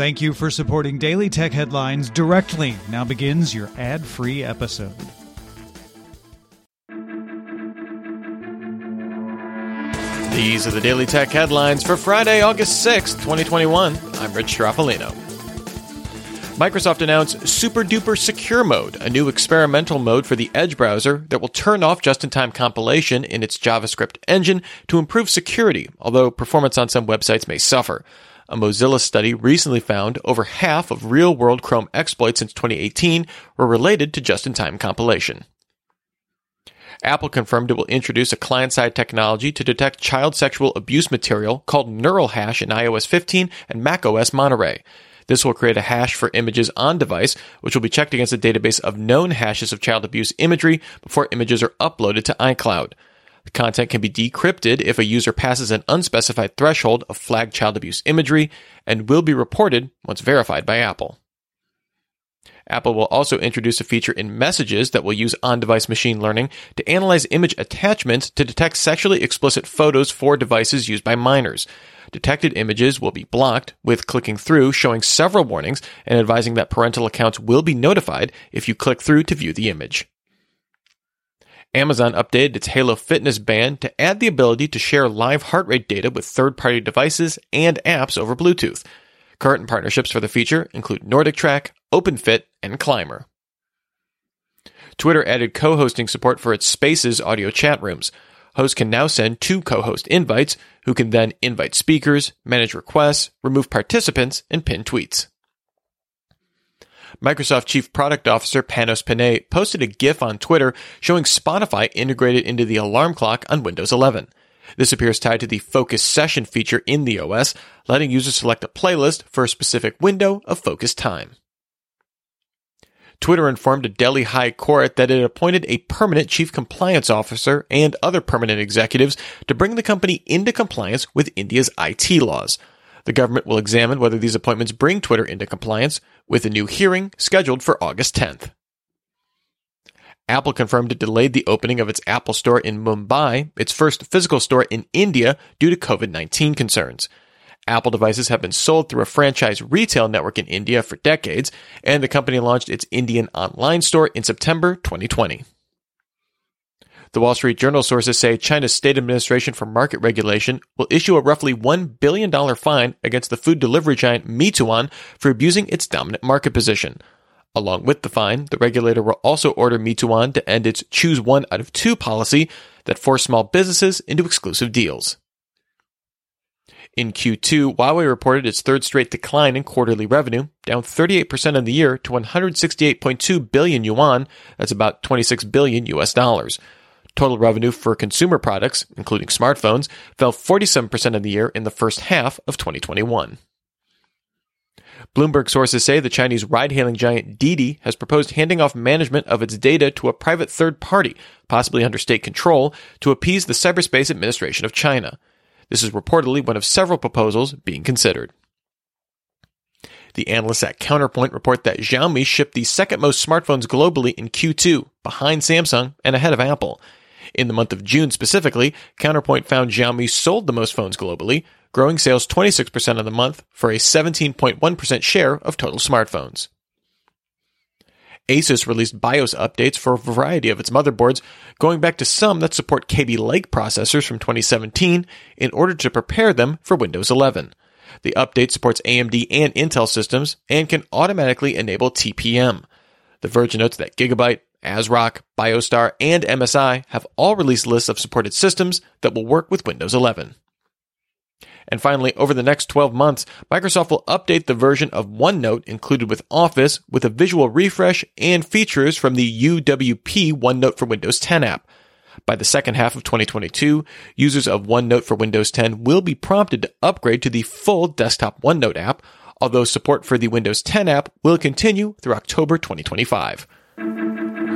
Thank you for supporting Daily Tech Headlines directly. Now begins your ad free episode. These are the Daily Tech Headlines for Friday, August 6th, 2021. I'm Rich Stroffolino. Microsoft announced Super Duper Secure Mode, a new experimental mode for the Edge browser that will turn off just in time compilation in its JavaScript engine to improve security, although performance on some websites may suffer. A Mozilla study recently found over half of real world Chrome exploits since 2018 were related to just in time compilation. Apple confirmed it will introduce a client side technology to detect child sexual abuse material called Neural Hash in iOS 15 and macOS Monterey. This will create a hash for images on device, which will be checked against a database of known hashes of child abuse imagery before images are uploaded to iCloud. The content can be decrypted if a user passes an unspecified threshold of flagged child abuse imagery and will be reported once verified by Apple. Apple will also introduce a feature in Messages that will use on device machine learning to analyze image attachments to detect sexually explicit photos for devices used by minors. Detected images will be blocked, with clicking through showing several warnings and advising that parental accounts will be notified if you click through to view the image. Amazon updated its Halo Fitness band to add the ability to share live heart rate data with third party devices and apps over Bluetooth. Current partnerships for the feature include NordicTrack, OpenFit, and CLMBR. Twitter added co hosting support for its Spaces audio chat rooms. Hosts can now send two co host invites, who can then invite speakers, manage requests, remove participants, and pin tweets. Microsoft Chief Product Officer Panos Panay posted a GIF on Twitter showing Spotify integrated into the alarm clock on Windows 11. This appears tied to the Focus Session feature in the OS, letting users select a playlist for a specific window of focus time. Twitter informed a Delhi High Court that it appointed a permanent chief compliance officer and other permanent executives to bring the company into compliance with India's IT laws. The government will examine whether these appointments bring Twitter into compliance, with a new hearing scheduled for August 10th. Apple confirmed it delayed the opening of its Apple Store in Mumbai, its first physical store in India, due to COVID 19 concerns. Apple devices have been sold through a franchise retail network in India for decades, and the company launched its Indian online store in September 2020. The Wall Street Journal sources say China's State Administration for Market Regulation will issue a roughly $1 billion fine against the food delivery giant Meituan for abusing its dominant market position. Along with the fine, the regulator will also order Meituan to end its choose one out of two policy that forced small businesses into exclusive deals. In Q2, Huawei reported its third straight decline in quarterly revenue, down 38% on the year to 168.2 billion yuan, that's about 26 billion US dollars. Total revenue for consumer products, including smartphones, fell 47% of the year in the first half of 2021. Bloomberg sources say the Chinese ride hailing giant Didi has proposed handing off management of its data to a private third party, possibly under state control, to appease the Cyberspace Administration of China. This is reportedly one of several proposals being considered. The analysts at Counterpoint report that Xiaomi shipped the second most smartphones globally in Q2, behind Samsung and ahead of Apple. In the month of June specifically, Counterpoint found Xiaomi sold the most phones globally, growing sales 26% of the month for a 17.1% share of total smartphones. Asus released BIOS updates for a variety of its motherboards, going back to some that support Kaby Lake processors from 2017 in order to prepare them for Windows 11. The update supports AMD and Intel systems and can automatically enable TPM. The Verge notes that Gigabyte, ASRock, BioStar, and MSI have all released lists of supported systems that will work with Windows 11. And finally, over the next 12 months, Microsoft will update the version of OneNote included with Office with a visual refresh and features from the UWP OneNote for Windows 10 app. By the second half of 2022, users of OneNote for Windows 10 will be prompted to upgrade to the full desktop OneNote app, although support for the Windows 10 app will continue through October 2025.